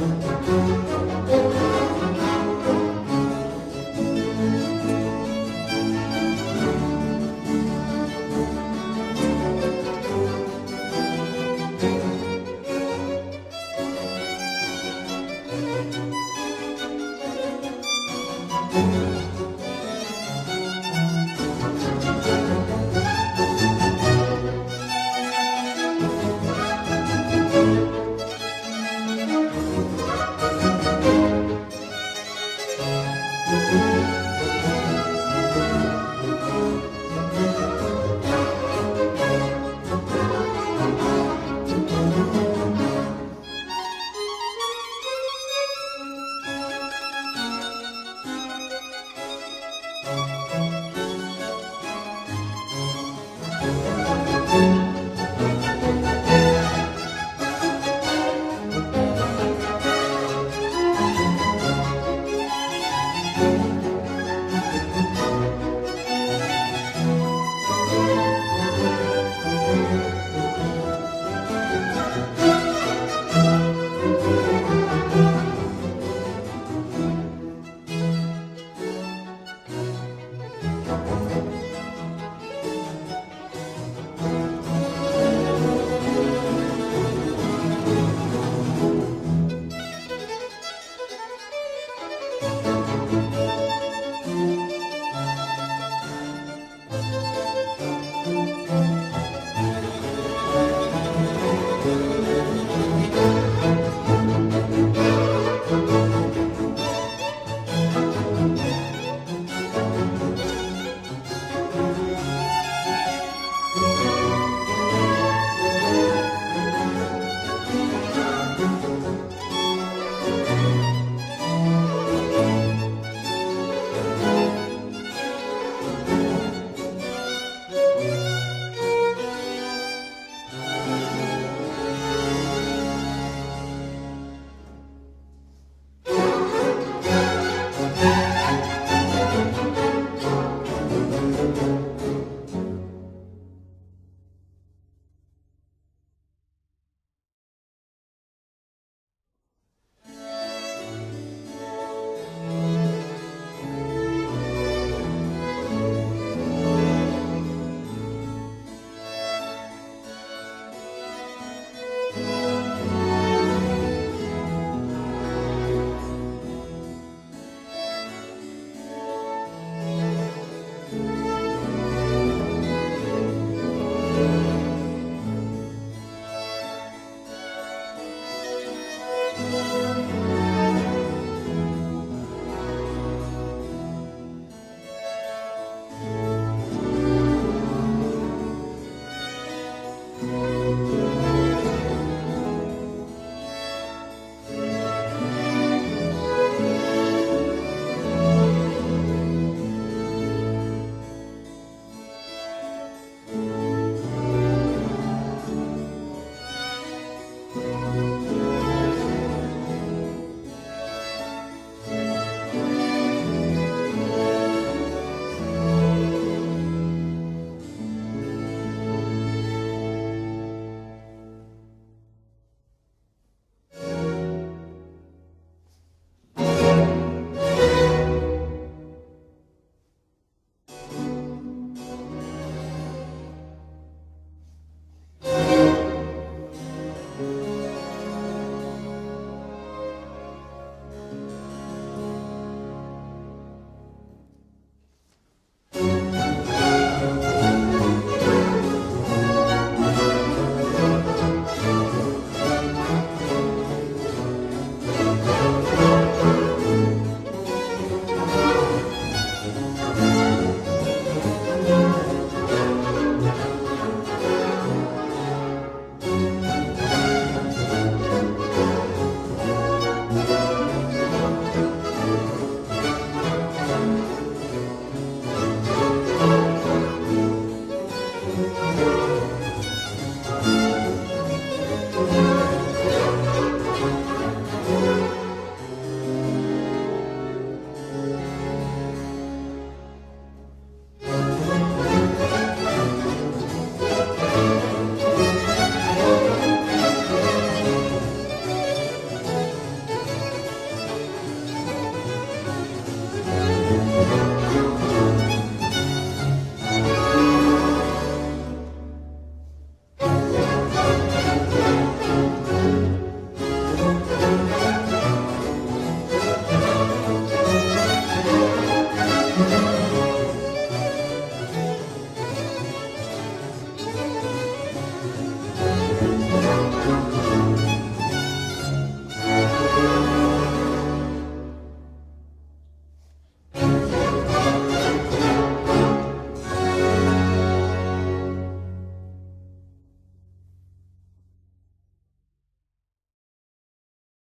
Música